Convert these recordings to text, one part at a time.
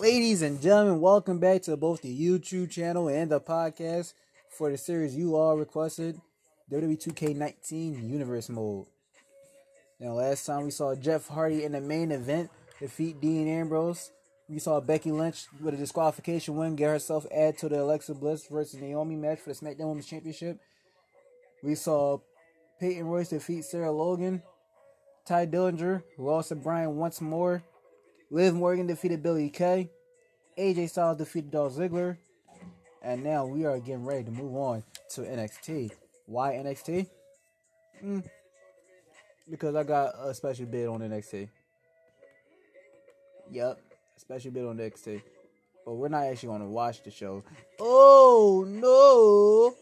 Ladies and gentlemen, welcome back to both the YouTube channel and the podcast for the series you all requested, WWE 2K19 Universe Mode. Now, last time we saw Jeff Hardy in the main event defeat Dean Ambrose. We saw Becky Lynch with a disqualification win get herself added to the Alexa Bliss versus Naomi match for the SmackDown Women's Championship. We saw Peyton Royce defeat Sarah Logan. Tye Dillinger lost to Bryan once more. Liv Morgan defeated Billie Kay. AJ Styles defeated Dolph Ziggler. And now we are getting ready to move on to NXT. Why NXT? Mm, because I got a special bid on NXT. Yep, special bid on NXT. But we're not actually going to watch the show. Oh no!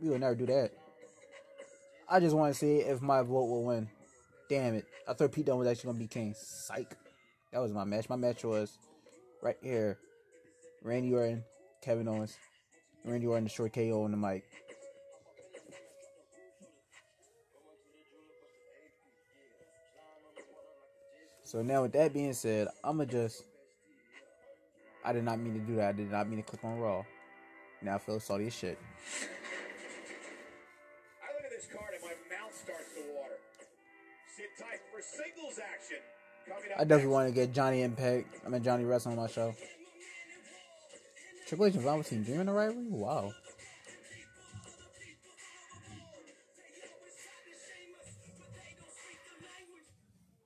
We will never do that. I just want to see if my vote will win. Damn it. I thought Pete Dunne was actually going to be king. Psych. That was my match. My match was right here. Randy Orton, Kevin Owens. Randy Orton, the short KO on the mic. So now with that being said, I'ma just I did not mean to do that. I did not mean to click on Raw. Now I feel salty as shit. I look at this card and my mouth starts to water. Sit tight for singles action. I definitely want to get Johnny Impact. I mean Johnny Wrestling on my show. Triple H and Velveteen Dream in the rivalry? Wow.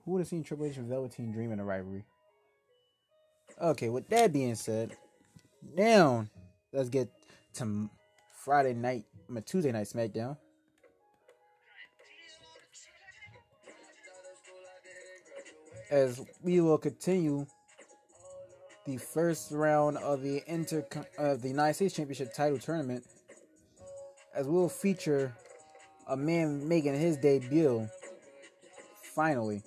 Who would have seen Triple H and Velveteen Dream in a rivalry? Okay, with that being said, now let's get to Friday night, I mean Tuesday night SmackDown. As we will continue the first round of the inter of the United States Championship title tournament, as we'll feature a man making his debut finally.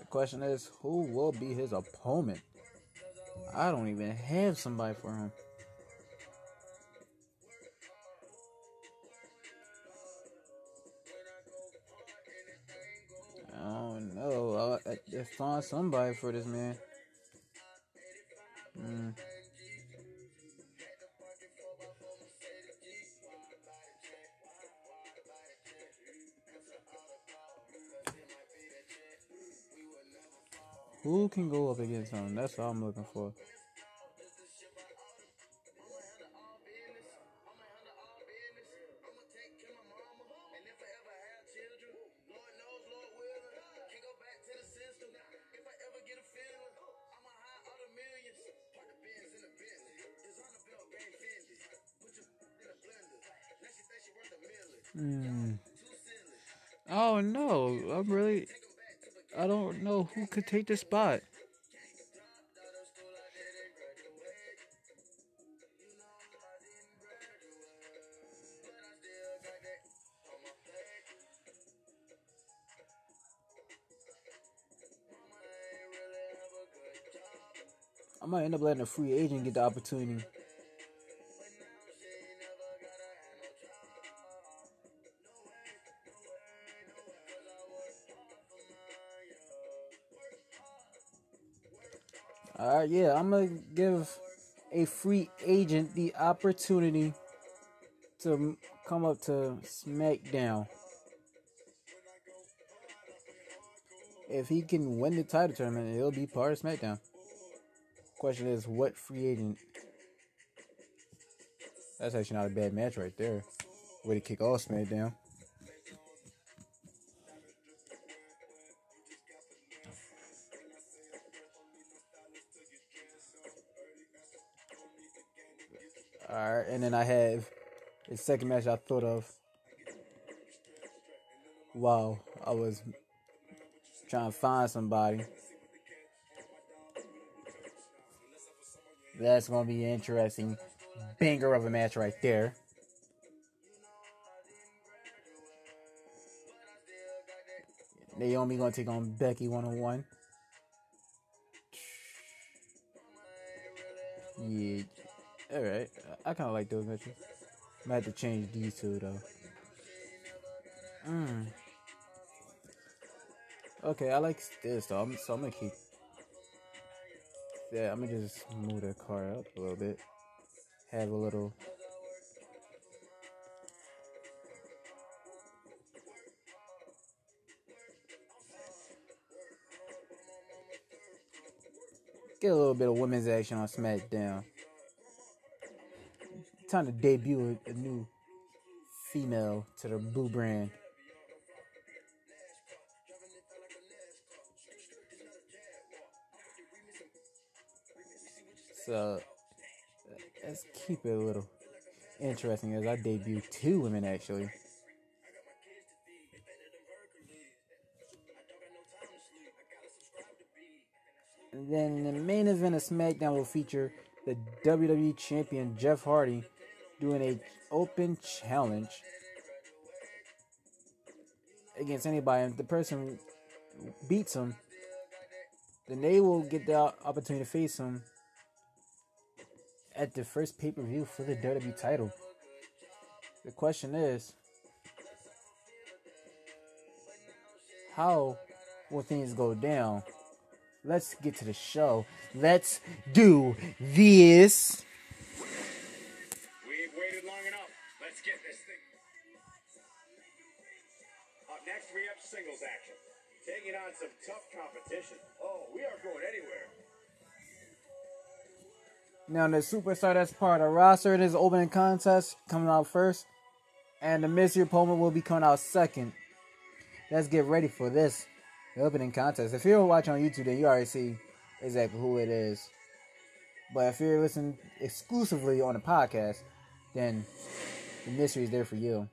The question is, who will be his opponent? I don't even have somebody for him. I don't know. I, I, I find somebody for this man. Mm. Who can go up against him? That's all I'm looking for. Who could take the spot. I might end up letting a free agent get the opportunity. Right, yeah, I'm gonna give a free agent the opportunity to come up to SmackDown. If he can win the title tournament, he'll be part of SmackDown. Question is, what free agent? That's actually not a bad match right there. Way to kick off SmackDown. And then I have the second match I thought of. Wow, I was trying to find somebody. That's gonna be interesting banger of a match right there. Naomi gonna take on Becky one on one. Yeah. All right. I kind of like those. I might have to change these two though. Mm. Okay, I like this though. I'm, so I'm gonna keep. Yeah, I'm gonna just move the car up a little bit. Have a little. Get a little bit of women's action on SmackDown. Time to debut a, a new female to the blue brand. So let's keep it a little interesting as I debut two women actually. And then the main event of SmackDown will feature the WWE Champion Jeff Hardy doing a open challenge against anybody. If the person beats him, then they will get the opportunity to face him at the first pay per view for the WWE title. The question is, how will things go down? Let's get to the show. Let's do this. Singles action. Taking on some tough competition. Oh, we aren't going anywhere. Now the superstar that's part of the roster in this opening contest coming out first, and the mystery opponent will be coming out second. Let's get ready for this the opening contest. If you're watching on YouTube, then you already see exactly who it is. But if you're listening exclusively on the podcast, then the mystery is there for you.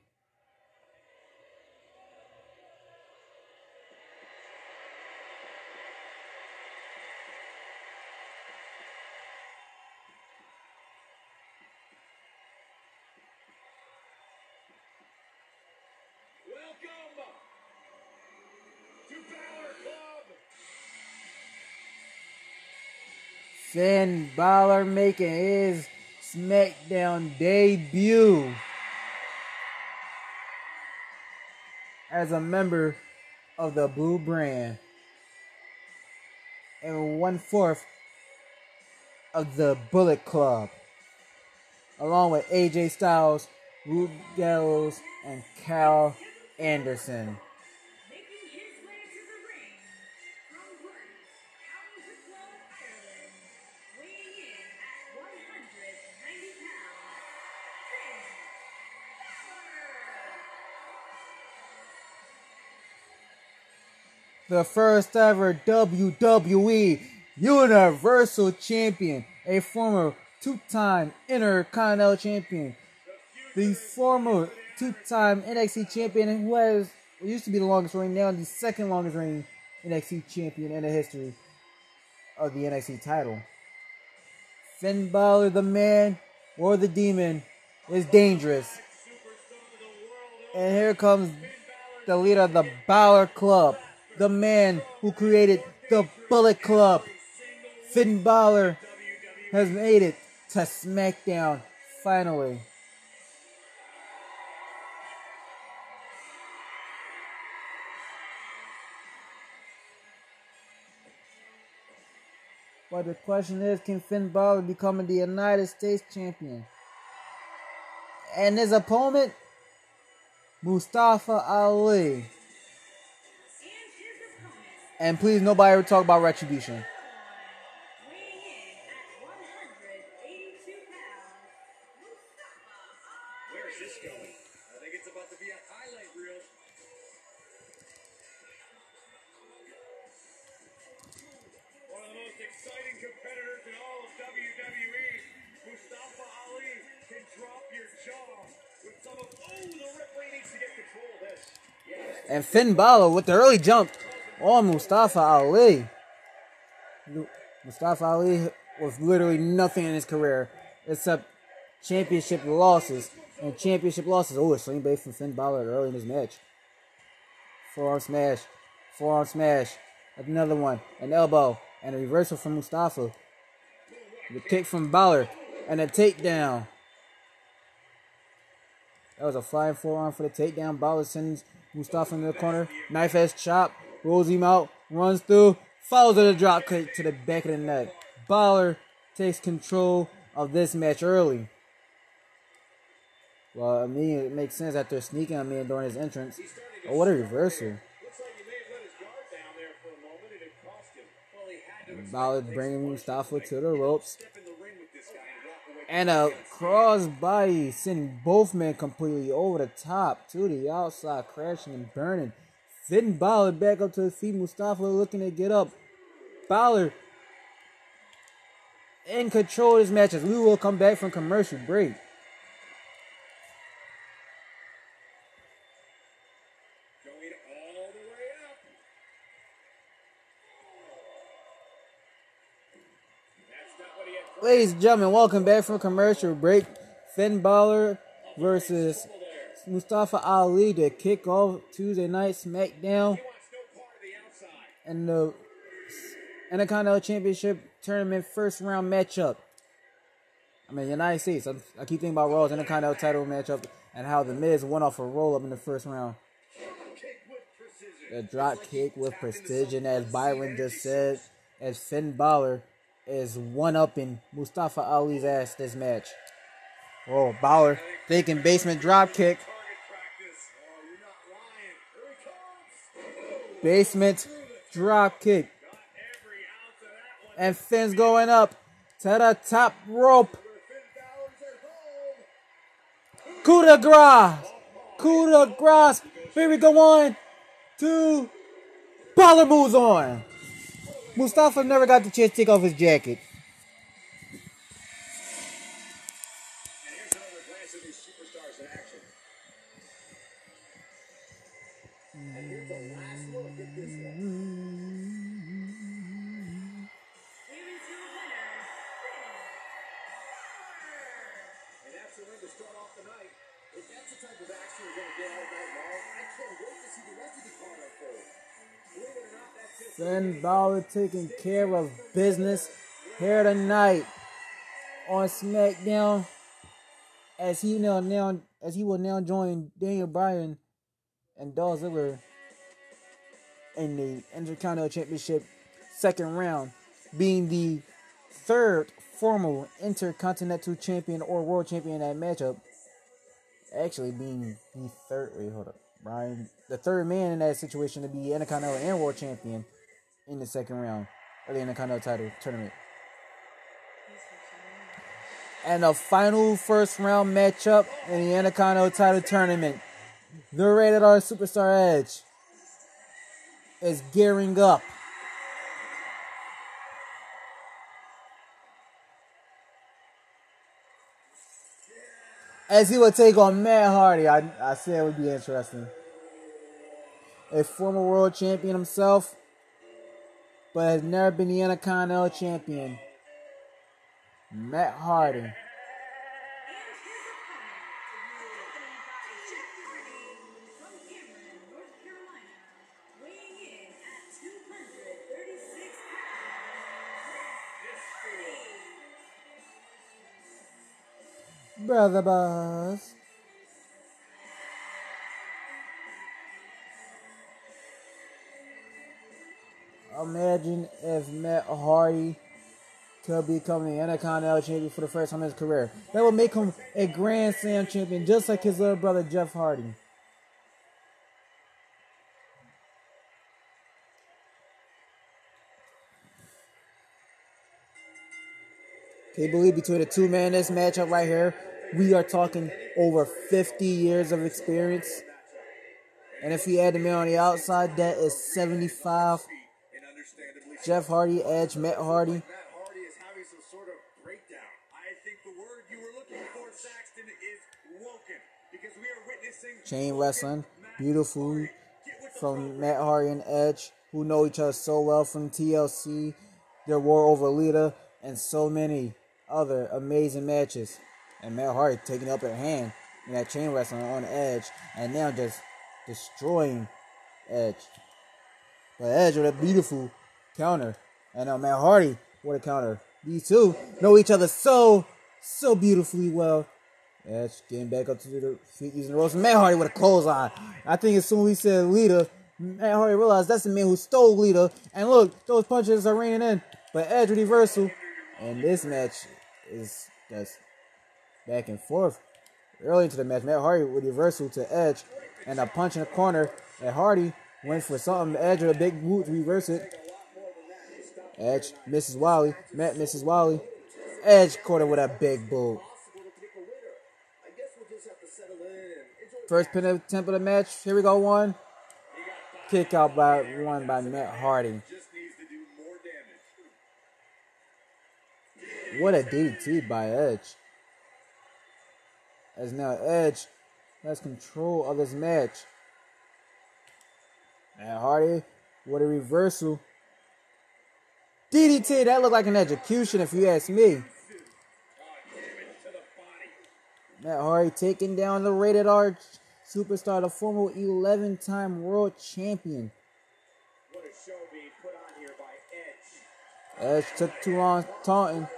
Finn Balor making his SmackDown debut as a member of the Blue Brand and one fourth of the Bullet Club, along with AJ Styles, Luke Gallows, and Karl Anderson. The first ever WWE Universal Champion, a former two-time Intercontinental Champion, the former two-time NXT Champion who has used to be the longest reign, now the second longest reigning NXT Champion in the history of the NXT title. Finn Balor, the man or the demon, is dangerous. And here comes the leader of the Balor Club, the man who created the Bullet Club. Finn Balor has made it to SmackDown finally. But the question is, can Finn Balor become the United States champion? And his opponent, Mustafa Ali. And his opponent, And please, nobody ever talk about retribution. weighing in at 182 pounds, Mustafa Ali. Where's this going? I think it's about to be a highlight reel. One of the most exciting competitors in all of WWE, Mustafa Ali, can drop your jaw with some of. Oh, the referee needs to get control of this. Yes. And Finn Balor with the early jump on Mustafa Ali. Mustafa Ali with literally nothing in his career except championship losses. And championship losses. Oh, a sling blade from Finn Balor early in his match. Forearm smash. Forearm smash. Another one. An elbow. And a reversal from Mustafa. The kick from Balor. And a takedown. That was a flying forearm for the takedown. Balor sends Mustafa in the corner. Knife edge chop. Rolls him out. Runs through. Follows with a drop kick to the back of the neck. Balor takes control of this match early. Well, I mean, it makes sense after sneaking on me and during his entrance. Oh, what a reversal. To Balor bringing Mustafa to the ropes. And a crossbody sending both men completely over the top to the outside, crashing and burning. Fitting Balor back up to his feet. Mustafa looking to get up. Balor in control of this match as we will come back from commercial break. Ladies and gentlemen, welcome back from commercial break. Finn Balor versus Mustafa Ali to kick off Tuesday night SmackDown. And the Intercontinental Championship Tournament first round matchup. I mean, United States. I'm, I keep thinking about Raw's Intercontinental title matchup and how the Miz went off a roll up in the first round. The drop kick with precision, as Byron just said, as Finn Balor is one upping Mustafa Ali's ass this match. Oh, Balor thinking basement drop kick. Basement drop kick. And Finn's going up to the top rope. Coup de grace. Coup de grace. Here we go. One, two. Balor moves on. Mustafa never got the chance to take off his jacket. That's the start off. If that's the type of action we're going to get all night long, I can't wait to see the rest of the card unfold. Believe it or not, that's it. Finn Balor taking care of business here tonight on SmackDown as he now now as he will now join Daniel Bryan and Dolph Ziggler in the Intercontinental Championship second round, being the third former Intercontinental Champion or World Champion in that matchup. Actually, being the third. Wait, hold up, Bryan, the third man in that situation to be Intercontinental and World Champion in the second round of the Intercontinental title tournament. And the final first round matchup in the Intercontinental title tournament. The Rated R Superstar Edge is gearing up. As he would take on Matt Hardy, I, I said it would be interesting. A former world champion himself, but has never been the Intercontinental champion. Matt Hardy. Brother Buzz. Imagine if Matt Hardy could become the Intercontinental champion for the first time in his career. That would make him a Grand Slam champion, just like his little brother Jeff Hardy. Can you believe between the two men this matchup right here, we are talking over 50 years of experience. And if you add the man on the outside, that is 75. Jeff Hardy, Edge, Matt Hardy. Matt Hardy is having some sort of breakdown. I think the word you were looking for, Saxton, is woken. Because we are witnessing Chain wrestling, beautiful from Matt Hardy and Edge, who know each other so well from TLC, their War Over Lita, and so many other amazing matches. And Matt Hardy taking up a hand in that chain wrestling on Edge, and now just destroying Edge. But Edge with a beautiful counter, and now Matt Hardy with a counter. These two know each other so so beautifully well. Edge getting back up to the feet using the ropes. Matt Hardy with a clothesline. I think as soon as he said Lita, Matt Hardy realized that's the man who stole Lita. And look, those punches are raining in. But Edge reversal. And this match is just back and forth. Early into the match, Matt Hardy with reversal to Edge and a punch in the corner. And Hardy went for something. Edge with a big boot to reverse it. Edge misses Wally. Matt misses Wally. Edge caught him with a big boot. First pin attempt of the match. Here we go. One. Kick out by one by Matt Hardy. What a DDT by Edge. As now Edge has control of this match. Matt Hardy with a reversal. DDT, that looked like an execution if you ask me. Matt Hardy taking down the rated R superstar, the former 11 time world champion. What a show being put on here by Edge. Edge took too long taunting.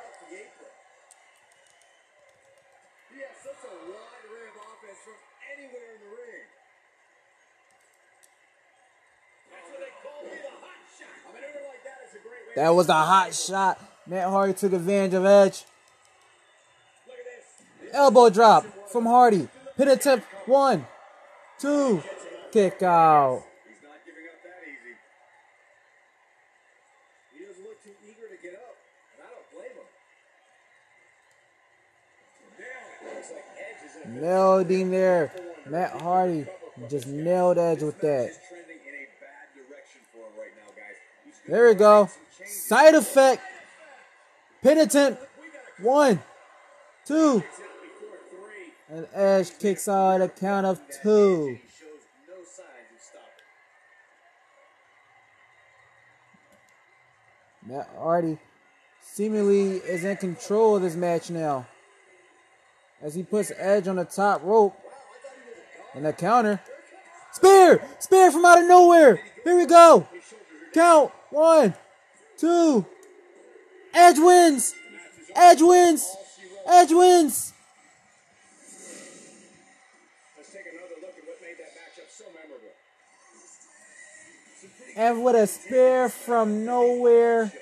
He has such a wide array of offense from anywhere in the ring. That's what they call me the hot shot. A maneuver like that was a hot shot. Matt Hardy took advantage of Edge. Elbow drop from Hardy. Pin attempt. One, two, kick out. Nailed him there. Matt Hardy just nailed Edge with that. There we go. Side effect. Pin attempt. One, two, and Edge kicks out a count of two. Matt Hardy seemingly is in control of this match now. As he puts Edge on the top rope. And the counter. Spear! Spear from out of nowhere! Here we go! Count! One, two. Edge wins! Edge wins! Edge wins! And with a spear from nowhere.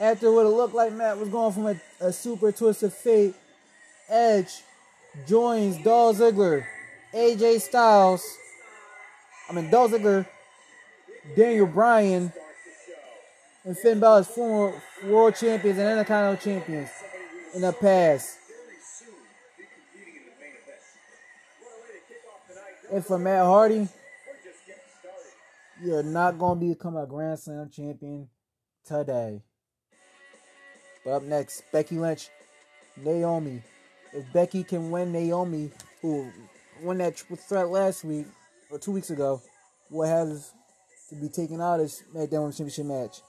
After what it looked like Matt was going from a, a super twist of fate, Edge joins Dolph Ziggler, AJ Styles, I mean Dolph Ziggler, Daniel Bryan, and Finn Balor's former world champions and Intercontinental champions in the past. What. And for Matt Hardy, you're not going to become a Grand Slam champion today. But up next, Becky Lynch, Naomi. If Becky can win Naomi, who won that triple threat last week or two weeks ago, will have to be taken out of this SmackDown Championship match.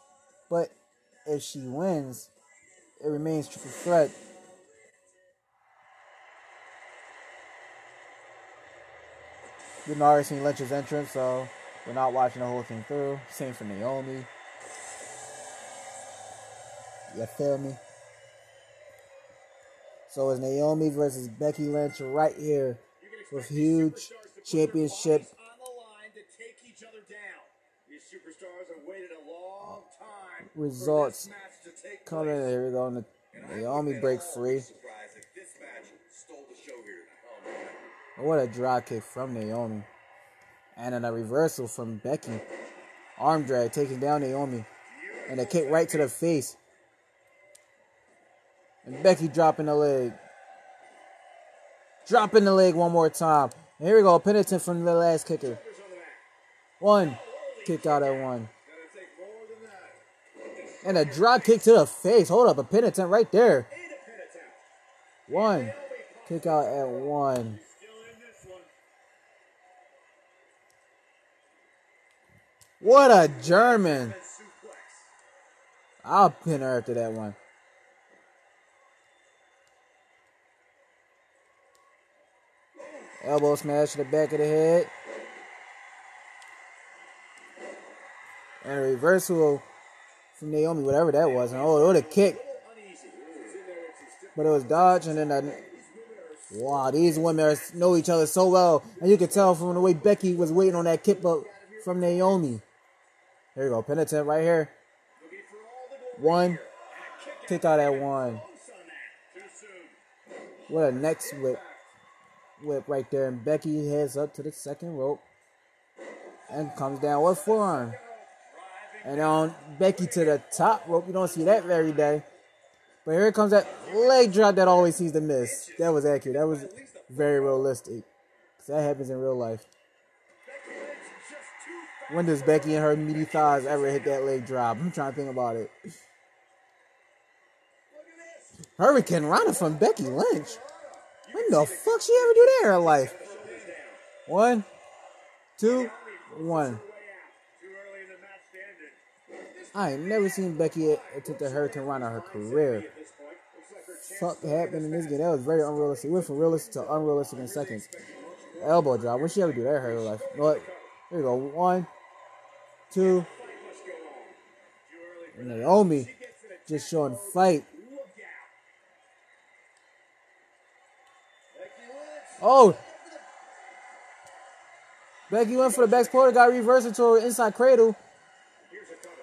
But if she wins, it remains triple threat. We've already seen Lynch's entrance, so we're not watching the whole thing through. Same for Naomi. You feel me? So it's Naomi versus Becky Lynch right here with huge championship on the superstars have waited a Results coming. Here we go. And free. The show here tonight. Oh. What a drop kick from Naomi. And then a reversal from Becky. Arm drag taking down Naomi. And a kick right to the face. And Becky dropping the leg. Dropping the leg one more time. And here we go. Pin attempt from the Lass Kicker. The. One. Kick out at one. Gonna take more than that. And a drop kick to the face. Hold up. A pin attempt right there. Pin attempt. One. Kick out at one. What a German. I'll pin her after that one. Elbow smash to the back of the head. And a reversal from Naomi, whatever that was. And oh, what a kick. There, But it was dodge and then a Wow, these women know each other so well, and you can tell from the way Becky was waiting on that kick up from Naomi. Here you go, pin attempt right here. One, kick out at one. What a next whip, whip right there, and Becky heads up to the second rope and comes down with forearm. And on Becky to the top rope, you don't see that every day. But here comes that leg drop that always seems to miss. That was accurate. That was very realistic. that happens in real life. When does Becky and her meaty thighs ever hit that leg drop? I'm trying to think about it. Hurricanrana from Becky Lynch. When the fuck she ever do that in her life? One, two, one. Too early in the match to end it. I ain't never seen Becky attempt a Hurricane career. Looks like her chance Fuck happened in this game? That was very unrealistic. Went from realistic to unrealistic in seconds. Elbow drop. When she ever do that in her life? What? Here we go. One, two. And Naomi just showing fight. Oh! Becky went for the back supporter, got reversed into an inside cradle.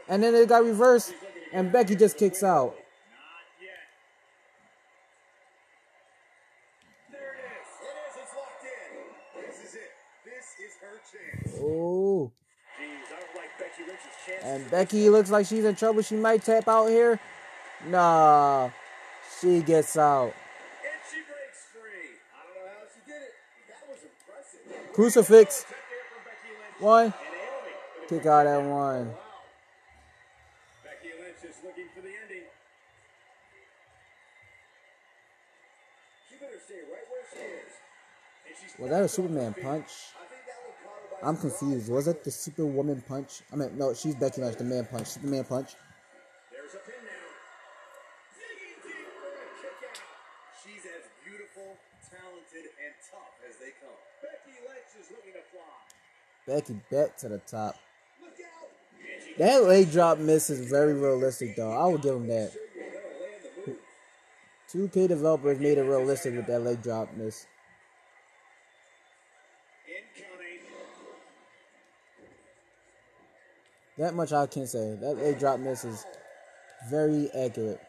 And then it got reversed, and Becky just kicks out. Oh. Jeez, I don't like Becky Lynch's chance. And Becky looks like she's in trouble. She might tap out here. Nah. She gets out. Crucifix. One. Kick out at one. Wow. Becky Lynch is looking for the ending. She better stay right where she is. And she's Was that a Superman punch? I think that one caught her by I'm confused. Was that the Superwoman punch? I mean, no, she's Becky Lynch, the man punch. Superman punch. There's a pin now. Digging deep for a kick out. She's as beautiful, talented, and tough as they come. Becky Lynch is looking to fly. Becky bet to the top. Look out! That leg drop miss is very realistic, though. I will give him that. you're gonna land the move. 2K developers made it realistic with that leg drop miss. That much I can say. That leg drop miss is very accurate.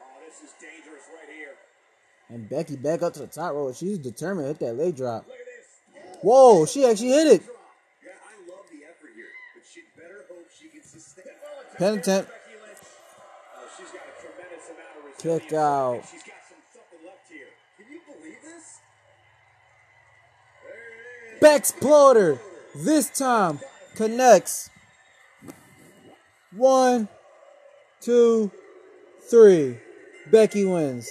Oh, this is dangerous right here. And Becky back up to the top row. She's determined to hit that leg drop. Look at this. Whoa, she actually hit it. Yeah, I love the effort here, but she'd better hope she can sustain. Pin attempt. Oh, she's got a tremendous amount of Kick out. She's got some something left here. Can you believe this? There it is. Bexploder. This time connects. One, two, three. Becky wins.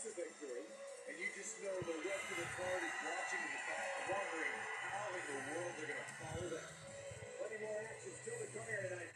An victory, and you just know the rest of the card is watching the fact, wondering how in the world they're going to follow that. Plenty more action still to come here tonight.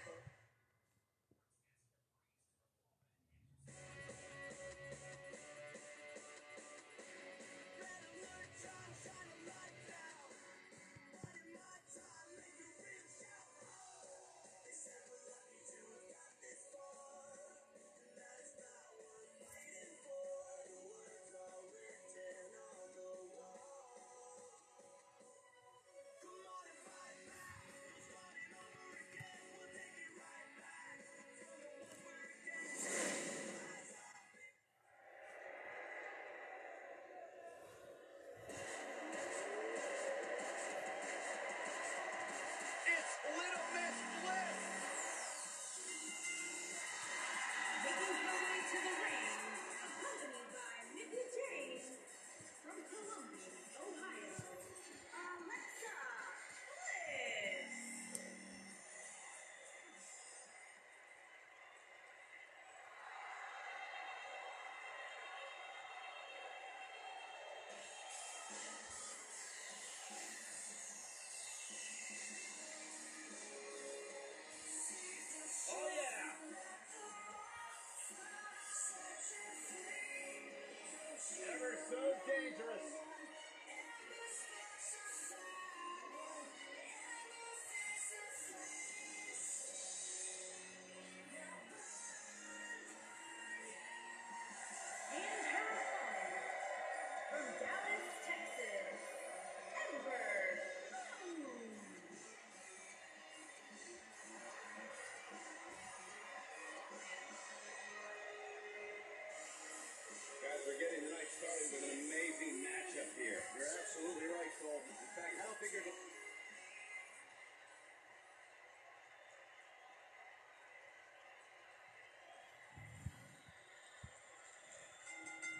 an amazing matchup here. You're absolutely right, In fact, I don't think there's a...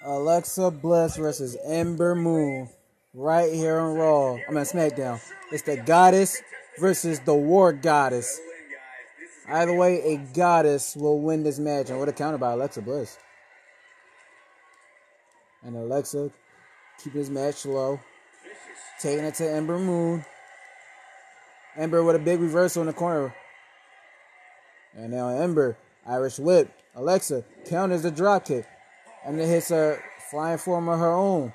Alexa Bliss versus Ember Moon right here on Raw. I'm at SmackDown. It's the goddess versus the war goddess. Either way, a goddess will win this match. And what a counter by Alexa Bliss. And Alexa keeping his match low, taking it to Ember Moon. Ember with a big reversal in the corner. And now Ember, Irish whip. Alexa counters the drop kick. And it hits a flying form of her own.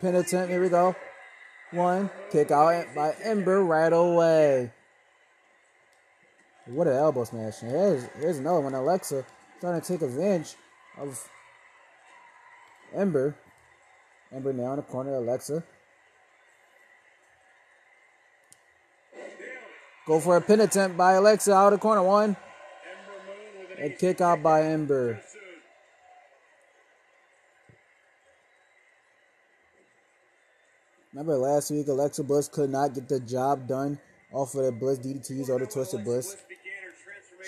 Pin attempt, here we go. One, kick out by Ember right away. What an elbow smash. Here's, here's another one. Alexa trying to take advantage of Ember. Ember now in the corner. Alexa. Go for a pin attempt by Alexa out of the corner. One. A kick out by Ember. Remember last week, Alexa Bliss could not get the job done off of the Bliss DDTs or the Twisted Bliss.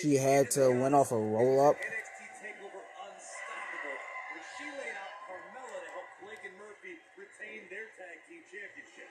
She had to win off a roll up. NXT Takeover Unstoppable, where she laid out Carmella to help Blake and Murphy retain their tag team championship.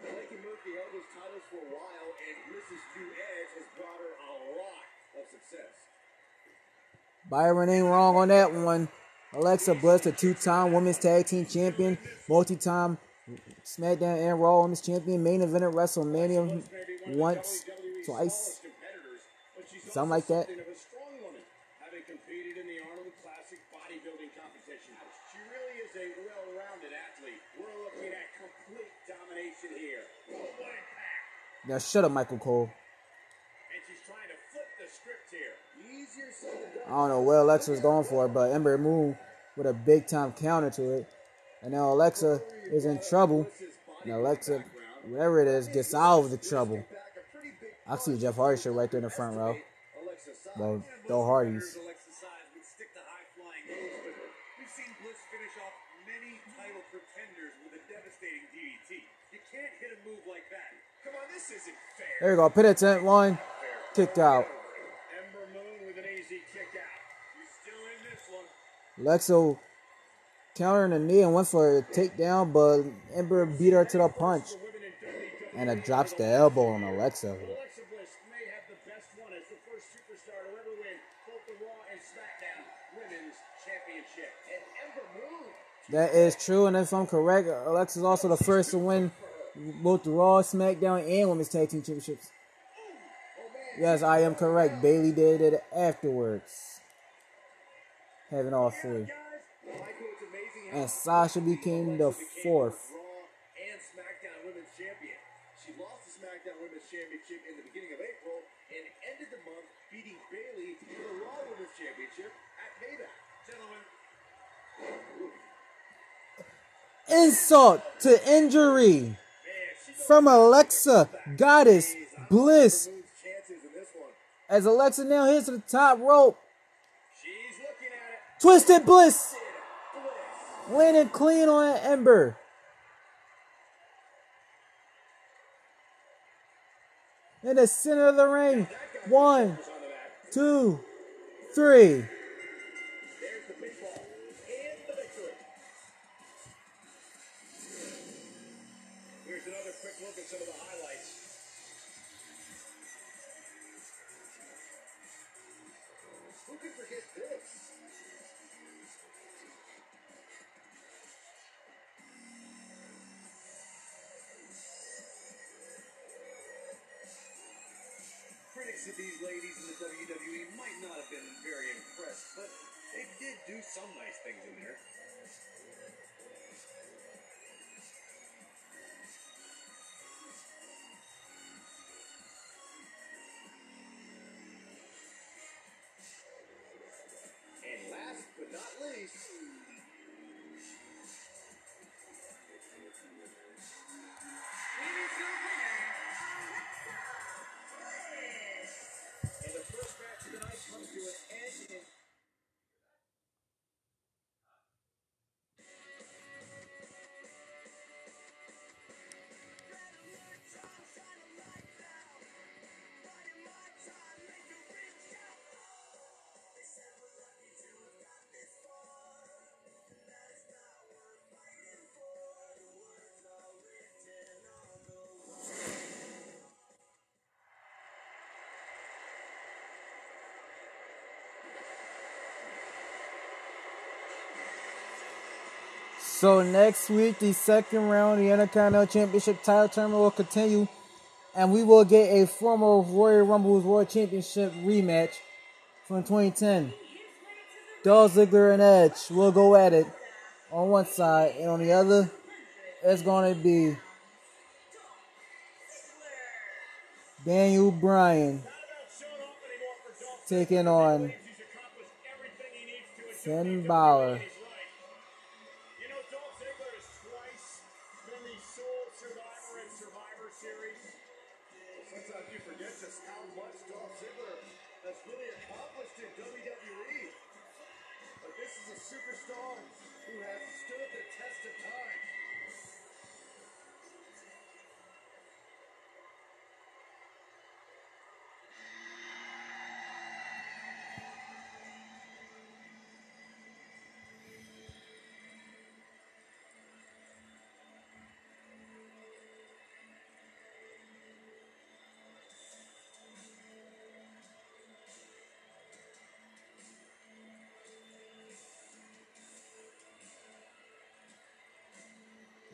And Murphy held those titles for a while, and Bliss's new edge has brought her a lot of success. Byron ain't wrong on that one. Alexa Bliss, a two-time Women's Tag Team Champion, multi-time SmackDown and Raw Women's Champion, main event at WrestleMania once, twice, something like that. Now shut up, Michael Cole. The I don't know what Alexa was going for, but Ember Moon with a big time counter to it. And now Alexa is in trouble. And Alexa, whatever it is, gets out of the trouble. I see Jeff Hardy right there in the front row. Well, most Hardy's. competitors Alexa size would stick to high-flying moves, but we've seen Bliss finish off many title pretenders with a devastating DDT. You can't hit a move like that. Come on, this isn't fair. There you go. Pin attempt one. Kick out. Ember Moon with an easy kick out. You're still in this one. Alexa countering the knee and went for a takedown, but Ember beat her to the punch. And it drops the elbow on Alexa. That is true, and if I'm correct, Alexa's also the first to win both Raw, SmackDown, and Women's Tag Team Championships. Yes, I am correct. Bayley did it afterwards, having all three. And Sasha became the fourth. She lost the SmackDown Women's Championship in the beginning of April and ended the month beating Bayley for the Raw Women's Championship at Payback. Gentlemen, Insult to injury from Alexa Goddess Bliss as Alexa now hits the top rope. Twisted Bliss landing clean on Ember. In the center of the ring. One, two, three. Of these ladies in the WWE might not have been very impressed, but they did do some nice things in there. So next week, the second round, the Intercontinental Championship title tournament will continue, and we will get a former Royal Rumble's World Championship rematch from 2010. Dolph Ziggler and Edge will go at it on one side, and on the other, it's going to be Daniel Bryan taking on Finn Balor.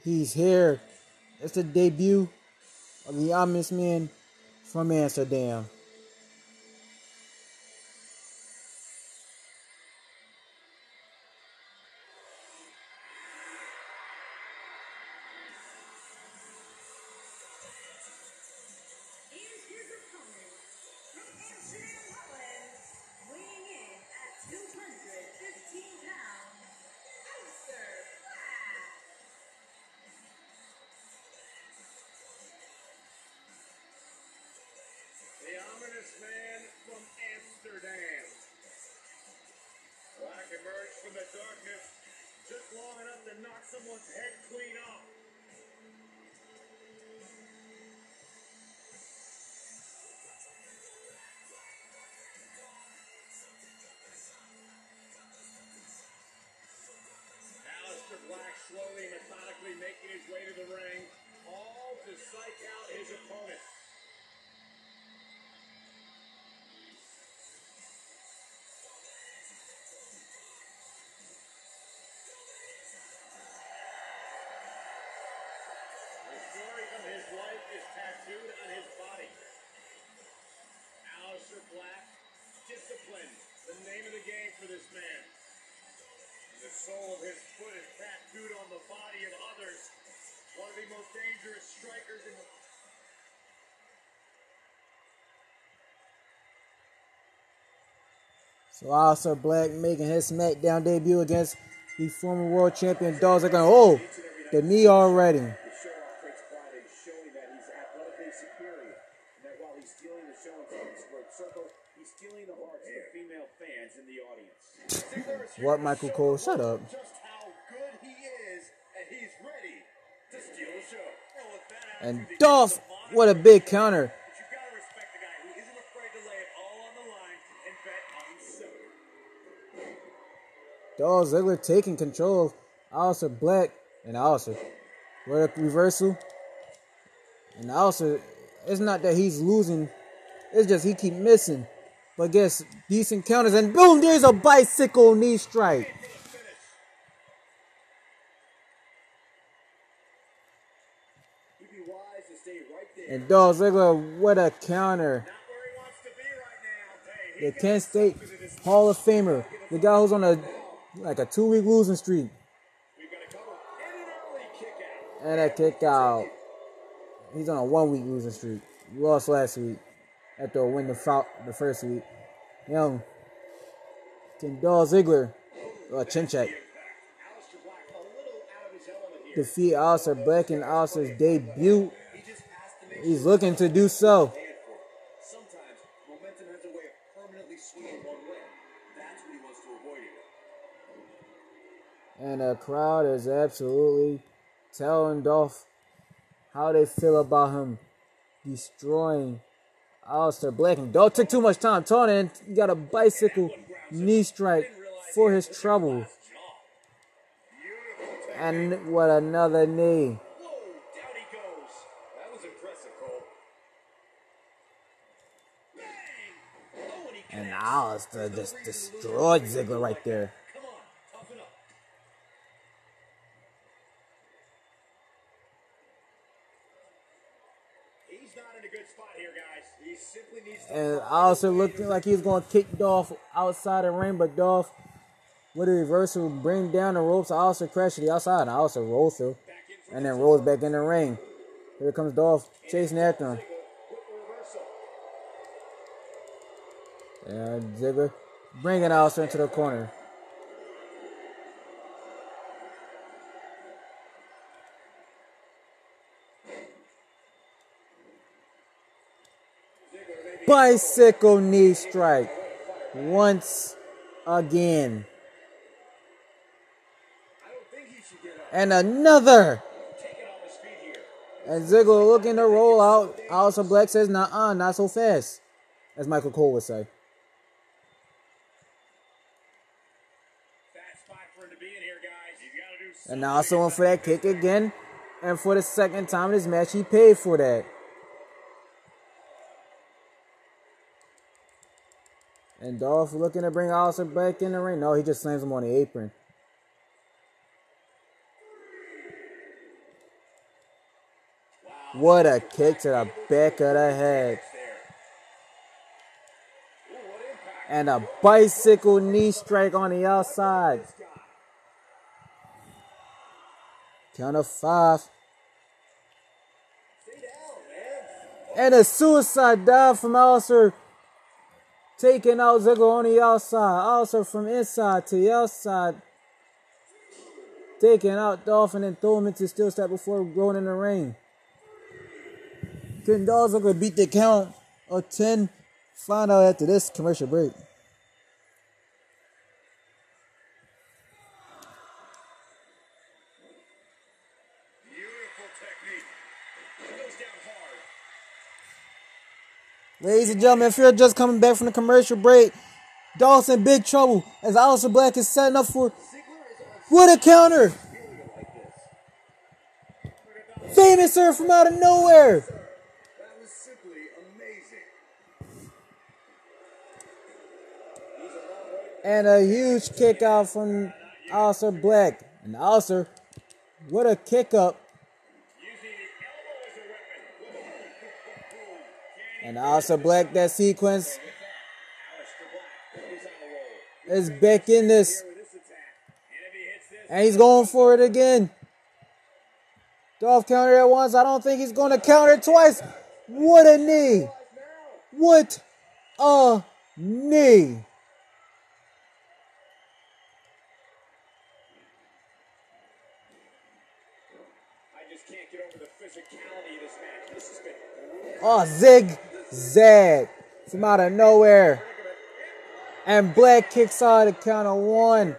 He's here. It's the debut of the Ominous Man from Amsterdam. The name of the game for this man. The of his foot is tattooed on the body of others. One of the most dangerous strikers in the So Aleister Black making his SmackDown debut against the former world champion Dolph Ziggler. Oh, the knee already. To lay it all on the line and bet on himself. Dolph Ziggler taking control of Aleister Black and Aleister. What a reversal. And Aleister, it's not that he's losing, it's just he keep missing. But gets decent counters and boom, there's a bicycle knee strike. And Dolph Ziggler, what a counter. The Kent State Hall of Famer. The guy who's on a like a two week losing streak. And a kick out. He's on a one week losing streak. Lost last week after a win the, the first week. Young. Can Dolph Ziggler, oh, chin check, Aleister Black a little out of his element here. defeat Aleister Black in Aleister's debut. He's looking to do so. And the crowd is absolutely telling Dolph how they feel about him destroying Aleister Black. And Dolph took too much time. He got a bicycle knee strike for his trouble. And what another knee. And And just destroyed Ziggler right there. Come on, toughen up. He's not in a good spot here, guys. He simply needs to And Aleister looking like he was going to kick Dolph outside the ring, but Dolph with a reversal bring down the ropes. Aleister crashed to the outside, and Aleister rolls through, and then rolls back in the ring. Here comes Dolph chasing after him. And Ziggler bringing Aleister into the corner. Bicycle knee strike. Once again. And another. And Ziggler looking to roll out. Aleister Black says, nah, uh, not so fast. As Michael Cole would say. And now went for that kick again. And for the second time in this match, he paid for that. And Dolph looking to bring Aleister back in the ring. No, he just slams him on the apron. What a kick to the back of the head. And a bicycle knee strike on the outside. Count of five. And a suicide dive from Aleister. Taking out Ziggler on the outside. Also from inside to the outside. Taking out Dolph and throw him into steel step before going in the ring. Can Dolph Ziggler beat the count of 10? Find out after this commercial break. Beautiful technique. He goes down hard. Ladies and gentlemen, if you're just coming back from the commercial break, Dolph's in big trouble as Aleister Black is setting up for what a counter! Famous her from out of nowhere! That was simply amazing. And a huge kick out from Aleister Black. And Aleister, what a kick up. Using the elbow as a And also Black, that sequence Aleister Black is on the roll. is back in this. With this attack. And if he hits this, And he's going for it again. Dolph countered it once. I don't think he's going to counter it twice. What a knee. What a knee. I just can't get over the physicality of this match. This has been Oh, zig zag from out of nowhere. And Black kicks out the count of one.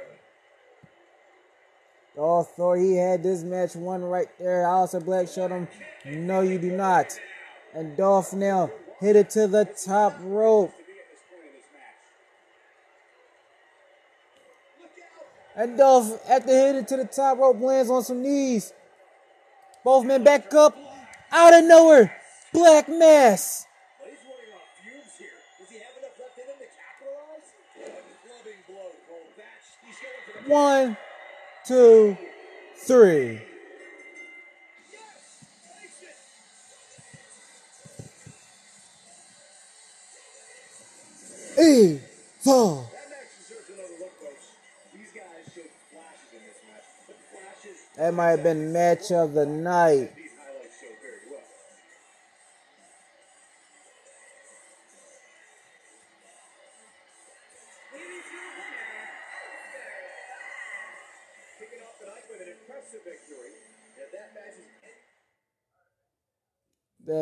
Dolph thought he had this match won right there. Aleister Black showed him, no, you do not. And Dolph now hit it to the top rope. at. And Dolph, after hitting it to the top rope, lands on some knees. Both men back up. Out of nowhere, Black Mass. But he's running on fumes here. Does he have enough left in him to capitalize? A clubbing blow, Cole. That's he's going for the One, two, three. Eva. That match deserves another look, folks. These guys showed flashes in this match, but flashes That might have been match of the night.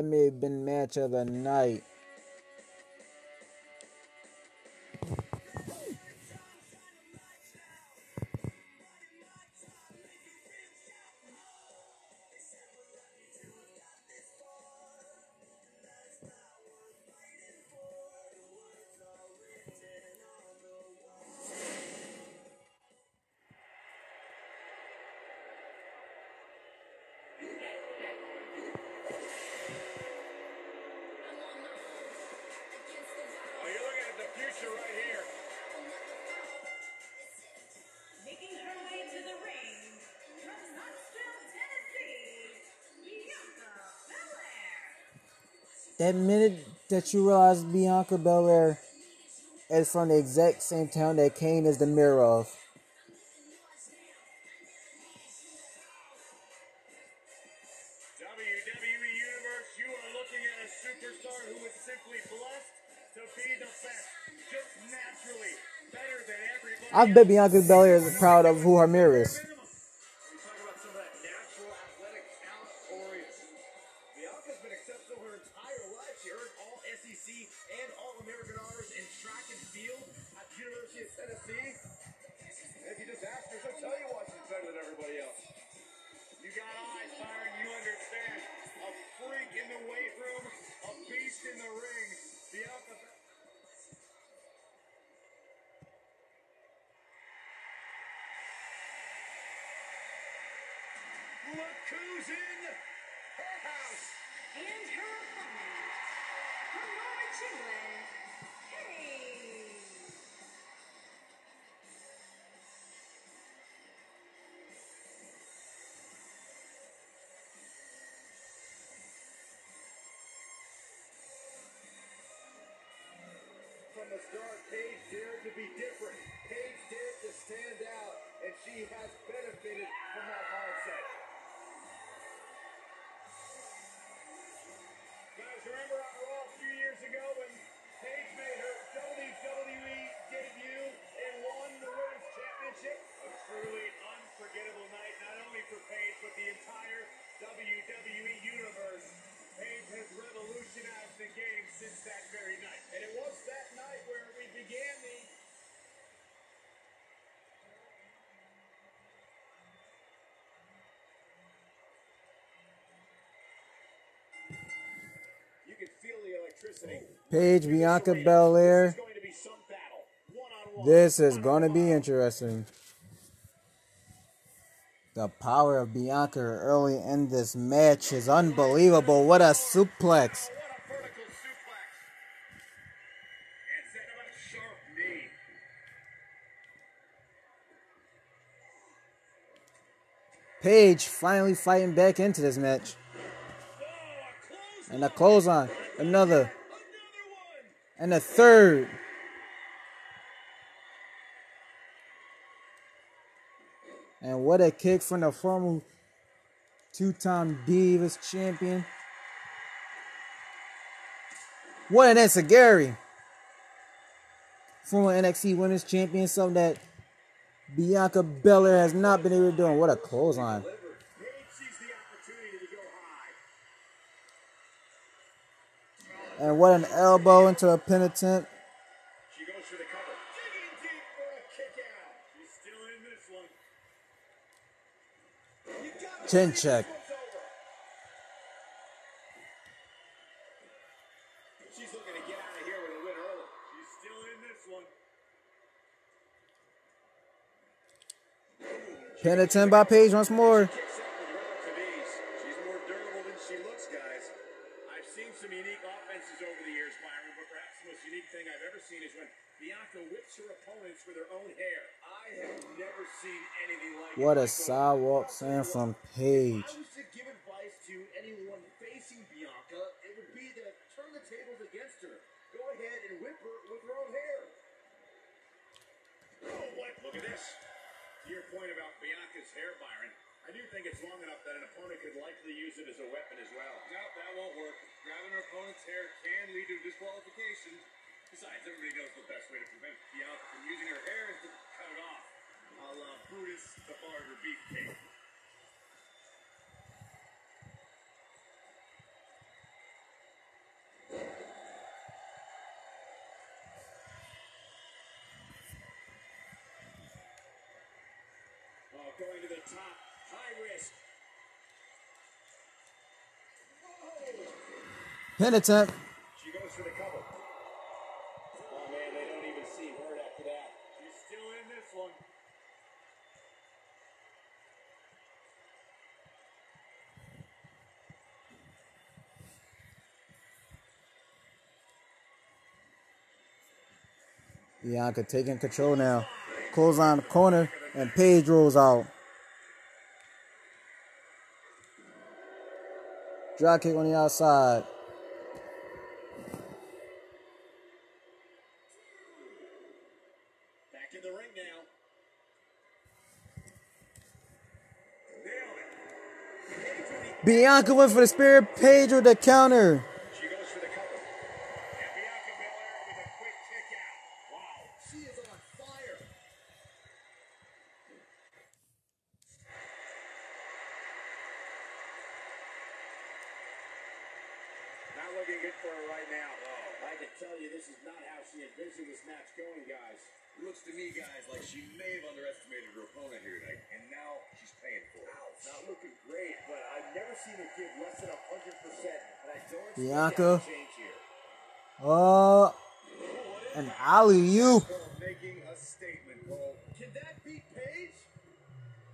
That may have been match of the night. That minute that you realize Bianca Belair is from the exact same town that Kane is the mirror of. WWE Universe, you are looking at a superstar who is simply blessed to be the best. Just naturally better than everybody. I bet Bianca Belair is proud of who her mirror is. Who's in her house. And her opponent from England, Paige. From the start, Paige dared to be different. Paige dared to stand out, and she has benefited WWE Universe. Paige has revolutionized the game since that very night. And it was that night where we began the You can feel the electricity. Paige Bianca Belair. It's going to be some battle. One-on-one. This is going to be interesting. The power of Bianca early in this match is unbelievable. What a suplex. Paige finally fighting back into this match. A close And a clothesline. Another. Another. And a third. And what a kick from the former two-time Divas champion. What an answer, Gary. Former NXT Women's Champion, something that Bianca Belair has not been able to do. And what a clothesline. And what an elbow into a pin Chin check. this one's over. She's looking to get out of here with a win early. She's still in this one. Pin attempt by Paige once more. What a sidewalk slam from Paige. Hit it. She goes for the cover. Oh man, they don't even see her after that. She's still in this one. Bianca taking control now. Close on the corner and Paige rolls out. Drop kick on the outside. Bianca went for the spirit, Pedro the counter. Bianca. Uh, an alley oop.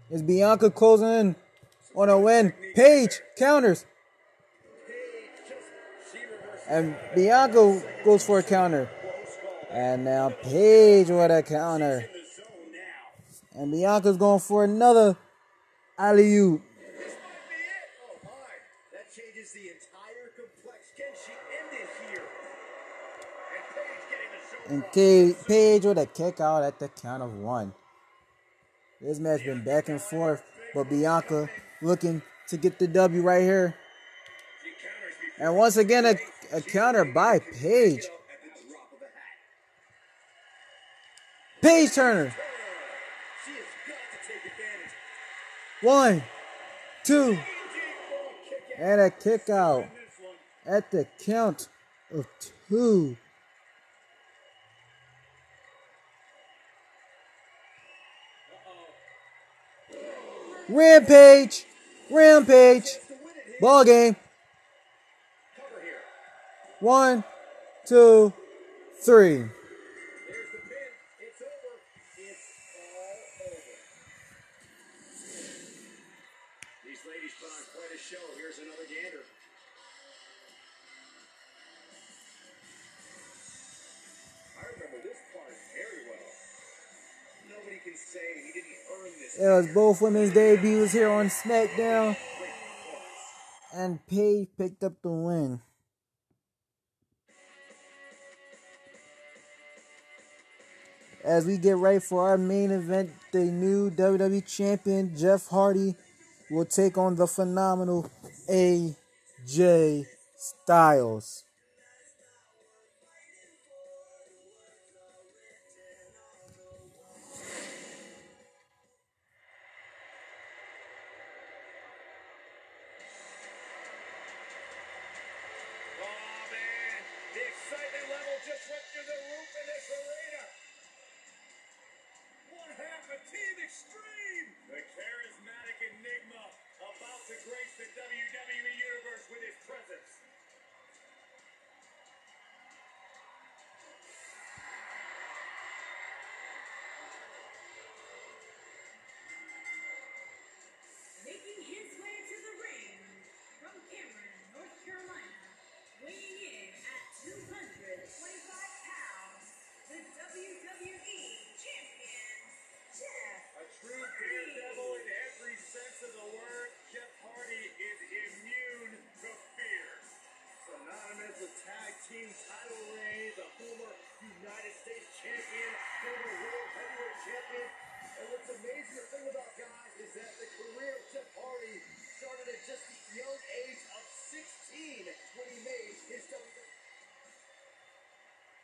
Is Bianca closing in on a win? Paige counters. And Bianca goes for a counter. And now Paige with a counter. And Bianca's going for another alley oop. and Pedro with a kick out at the count of one. This match been back and forth, but Bianca looking to get the W right here. And once again, a, a counter by Paige. Paige Turner. One, two, and a kick out at the count of two. Rampage! Rampage! Ball game. One, two, three. It was both women's debuts here on SmackDown. And Paige picked up the win. As we get ready for our main event, the new WWE Champion Jeff Hardy will take on the phenomenal AJ Styles.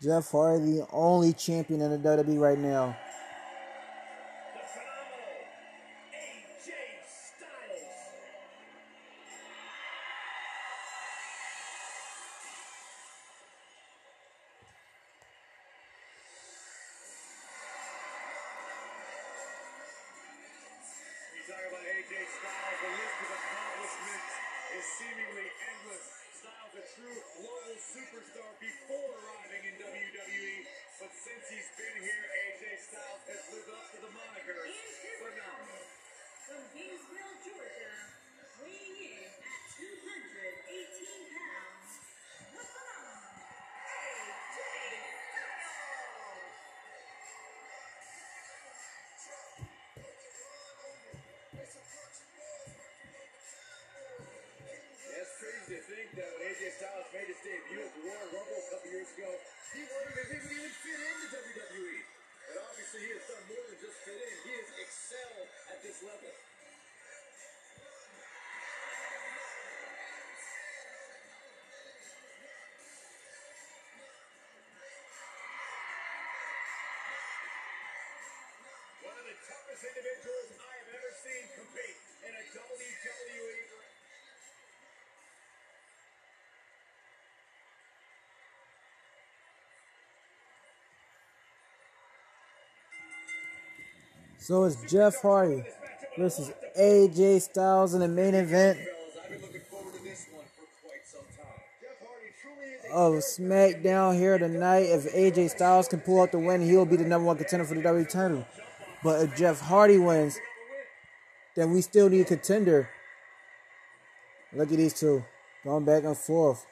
Jeff Hardy, only champion in the WWE right now. Individuals I have ever seen compete in a WWE. So it's Jeff Hardy versus AJ Styles in the main event oh, of SmackDown here tonight. If AJ Styles can pull out the win, he'll be the number one contender for the WWE title. But if Jeff Hardy wins, then we still need a contender. Look at these two going back and forth.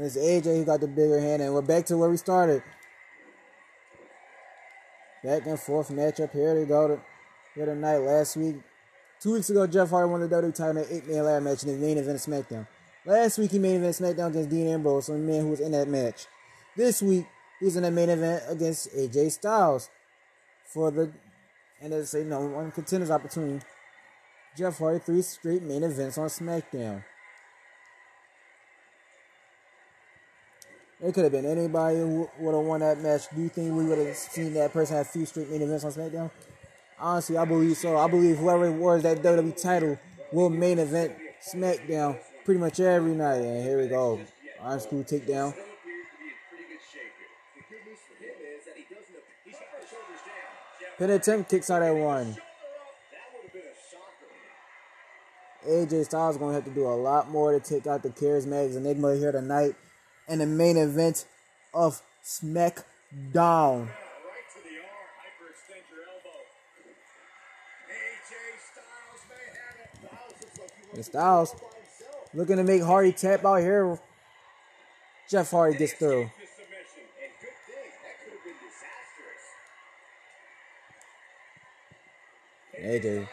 It's AJ who got the bigger hand, and we're back to where we started. Back and forth matchup. Here they go. Here tonight. Last week, two weeks ago, Jeff Hardy won the WWE title in an eight-man ladder match in the main event of SmackDown. Last week, he main event SmackDown against Dean Ambrose, the man who was in that match. This week, he's in the main event against AJ Styles for the and it's a number one contenders opportunity. Jeff Hardy three straight main events on SmackDown. It could have been anybody who would have won that match. Do you think we would have seen that person have three straight main events on SmackDown? Honestly, I believe so. I believe whoever wears that WWE title will main event SmackDown pretty much every night. And here we go. Iron School takedown. Pin attempt kicks out at one. AJ Styles going to have to do a lot more to take out the Charismatics Enigma here tonight in the main event of SmackDown. And Styles looking to make Hardy tap out here. Jeff Hardy gets through. The submission. And good thing. That could have been disastrous. AJ,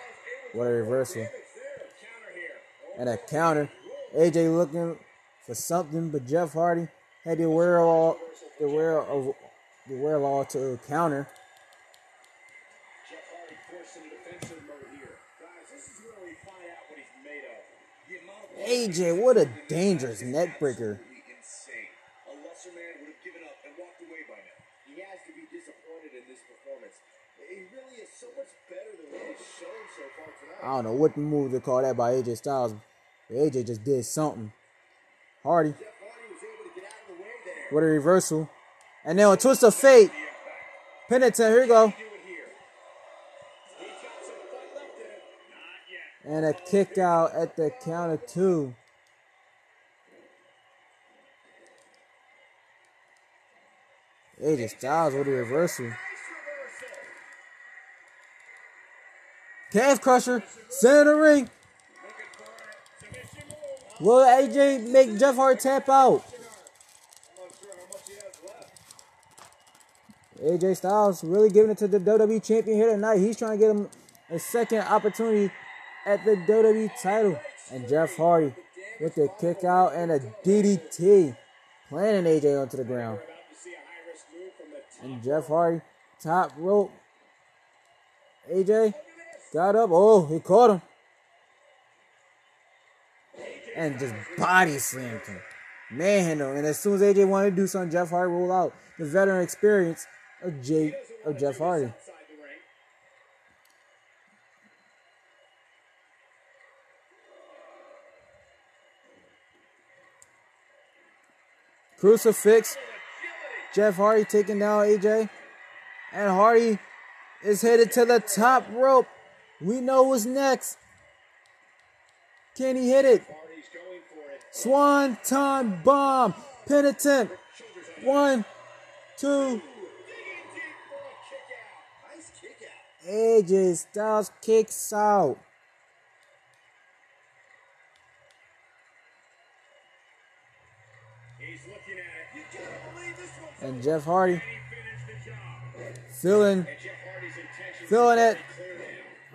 what a reversal. Damage there. Counter here. And a counter. AJ looking for something, but Jeff Hardy had the wherewithal, the wherewithal, the wherewithal to counter. Jeff Hardy forced into defensive mode here. Guys, this is where we find out what he's made of. The amount of AJ, what a dangerous neck breaker. absolutely insane. A lesser man would have given up and walked away by now. He has to be disappointed in this performance. He really is so much better than what he's shown so far tonight. I don't know what move to call that by AJ Styles. But AJ just did something. Hardy with a reversal. And now a twist of fate. Pin attempt, here we go. And a kick out at the count of two. AJ Styles with a reversal. Calf crusher, center ring. Will AJ make Jeff Hardy tap out? AJ Styles really giving it to the WWE champion here tonight. He's trying to get him a second opportunity at the WWE title. And Jeff Hardy with the kick out and a DDT, planting AJ onto the ground. And Jeff Hardy, top rope. AJ got up. Oh, he caught him. And just body slammed him. Manhandle. And as soon as AJ wanted to do something, Jeff Hardy rolled out. The veteran experience of Jay of Jeff Hardy. Crucifix. Jeff Hardy taking down AJ. And Hardy is headed to the top rope. We know what's next. Can he hit it? Swan. Swanton bomb. Pin attempt. One, two. AJ Styles kicks out. And Jeff Hardy feeling feeling it.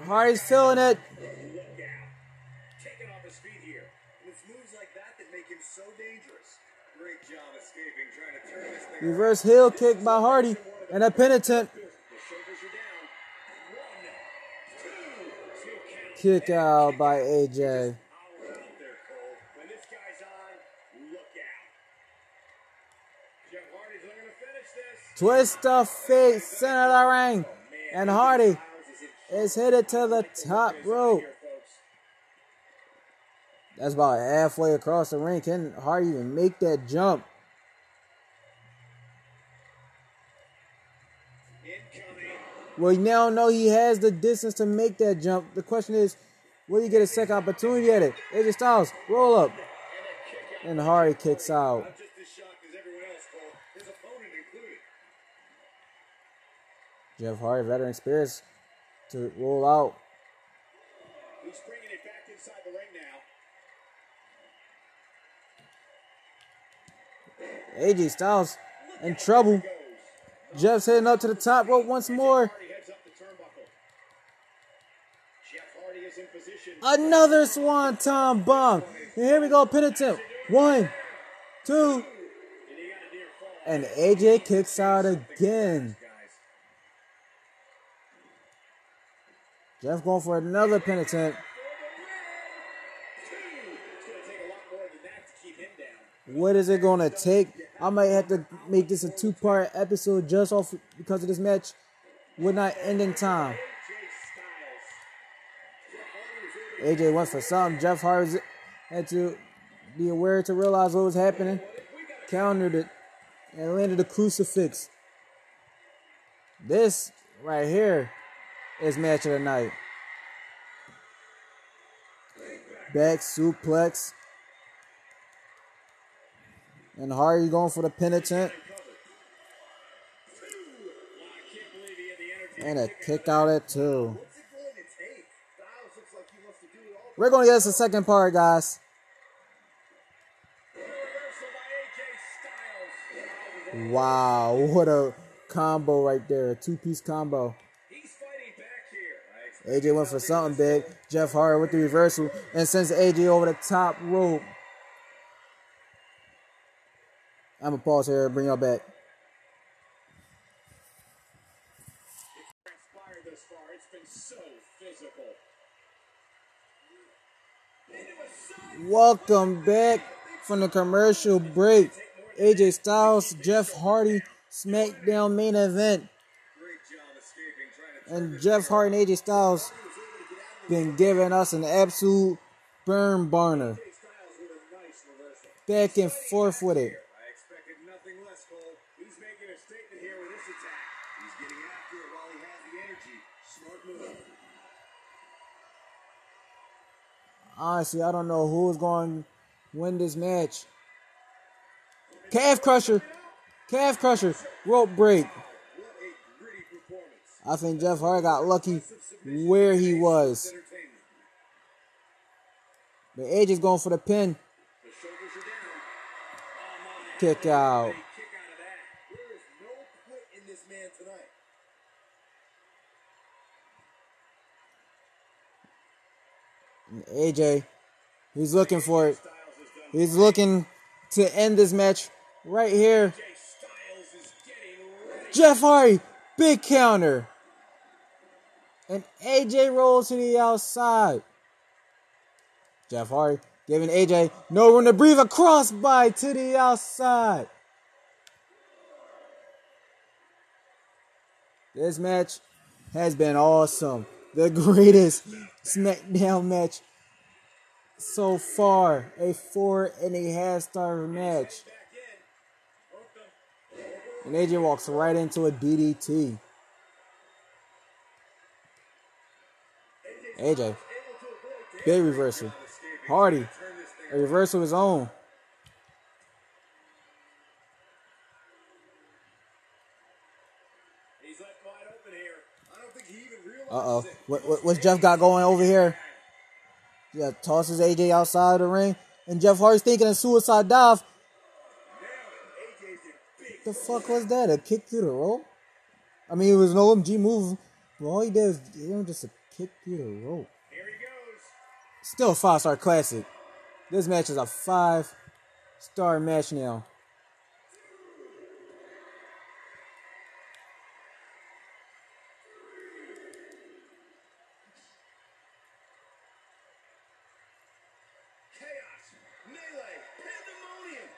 Hardy's feeling it. Taking off his feet here. And it's moves like that that make him so dangerous. Great job escaping, trying to turn this thing Reverse heel kick by Hardy. And a pin attempt. The shoulders are down. One, two, two count. Kick out by AJ. Power out there, Cole. When this guy's on, look out. Jeff Hardy's looking to finish this. Twist of fate, center of the ring. And Hardy is headed to the top rope. That's about halfway across the ring. Can Hardy even make that jump? Well, now know he has the distance to make that jump. The question is, will he get a second opportunity at it? AJ Styles, roll up. And Hardy kicks out. Jeff Hardy, veteran experience to roll out. He's bringing it back inside the ring now. AJ Styles in trouble. Jeff's heading up to the top rope once more. Hardy heads up the turnbuckle. Jeff Hardy is in position. Another swanton bomb. And here we go, pin attempt. One, two, And he got a near fall. and AJ kicks out again. Jeff going for another pin attempt. What is it gonna take? I might have to make this a two-part episode just off because of this match. Would not end in time. AJ went for something. Jeff Hardy had to be aware to realize what was happening. Countered it and landed a crucifix. This right here is match of the night. Back suplex. And Hardy going for the pin attempt. And a kick out at two. We're going to get us the second part, guys. Wow, what a combo right there. A two piece combo. He's fighting back here. I expect AJ went for something big. Jeff Hardy with the reversal and sends AJ over the top rope. I'm gonna pause here and bring y'all back. transpired thus far. It's been so physical. Into a side Welcome back from the commercial break. AJ Styles, Jeff Hardy, SmackDown main event. Great job escaping, trying to And Jeff Hardy and AJ Styles been giving us an absolute burn burner. Back and forth with it. Honestly, I don't know who's going to win this match. Calf crusher. Calf crusher. Rope break. What a gritty performance. I think Jeff Hardy got lucky where he was. But AJ's going for the pin. Kick out. Is. And AJ, he's looking for it. He's looking to end this match right here. Is. Jeff Hardy, big counter. And AJ rolls to the outside. Jeff Hardy giving AJ no room to breathe. A crossbite to the outside. This match has been awesome. The greatest SmackDown match so far. A four and a half star match. And AJ walks right into a DDT. AJ, big reversal. Hardy, a reversal of his own. Uh oh. What, what, what's Jeff got going over here? Yeah, tosses AJ outside the ring. And Jeff Hardy's thinking a suicide dive. The fuck was that? A kick through the rope? I mean, it was an OMG move. But all he did was give him just a kick through the rope. Here he goes. Still a five star classic. This match is a five star match now. Chaos, melee, pandemonium.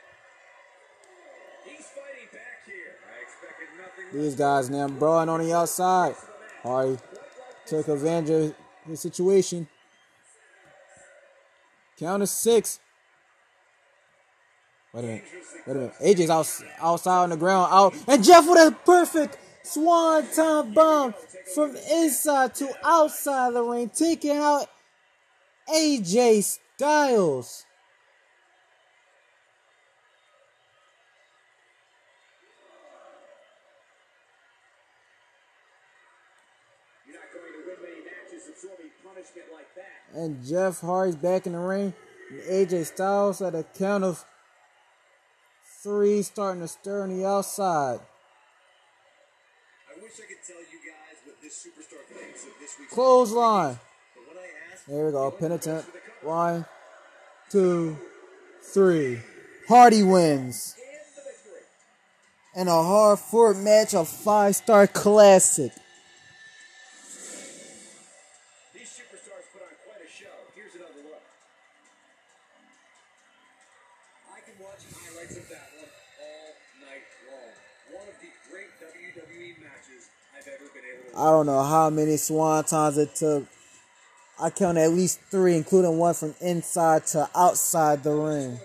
He's fighting back here. I expected nothing These guys now brawling on the outside. Hardy took advantage of the situation. Count of six. Wait a minute. Wait a minute. AJ's out, outside on the ground. Out. And Jeff with a perfect Swanton bomb from inside to outside the ring, taking out AJ Styles. You're not going to win many matches absorbing punishment like that. And Jeff Hardy's back in the ring. And AJ Styles at a count of three, starting to stir on the outside. I wish I could tell you guys what this superstar thinks of this week's Clothesline. but when I ask, There we go. Pin attempt. One, two, three. Hardy wins. and. And a hard fought match, a five star classic. Don't know how many Swantons it took. I count at least three, including one from inside to outside the ring.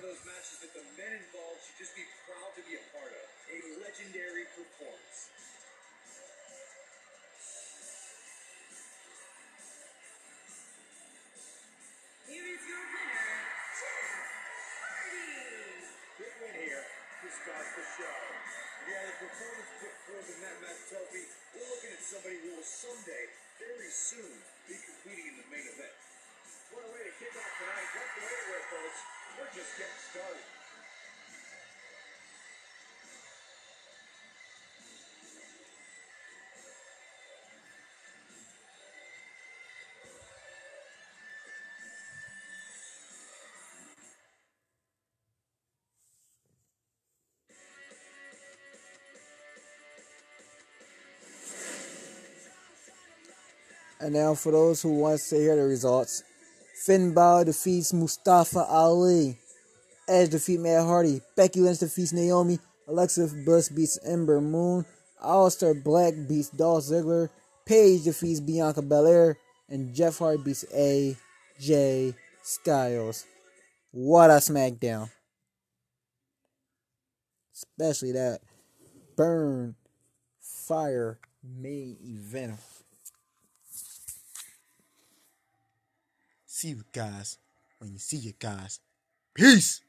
And now, for those who want to hear the results, Finn Balor defeats Mustafa Ali. Edge defeats Matt Hardy. Becky Lynch defeats Naomi. Alexa Bliss beats Ember Moon. Aleister Black beats Dolph Ziggler. Paige defeats Bianca Belair. And Jeff Hardy beats AJ Styles. What a SmackDown. Especially that burn fire main event. See you guys when you see you guys. Peace.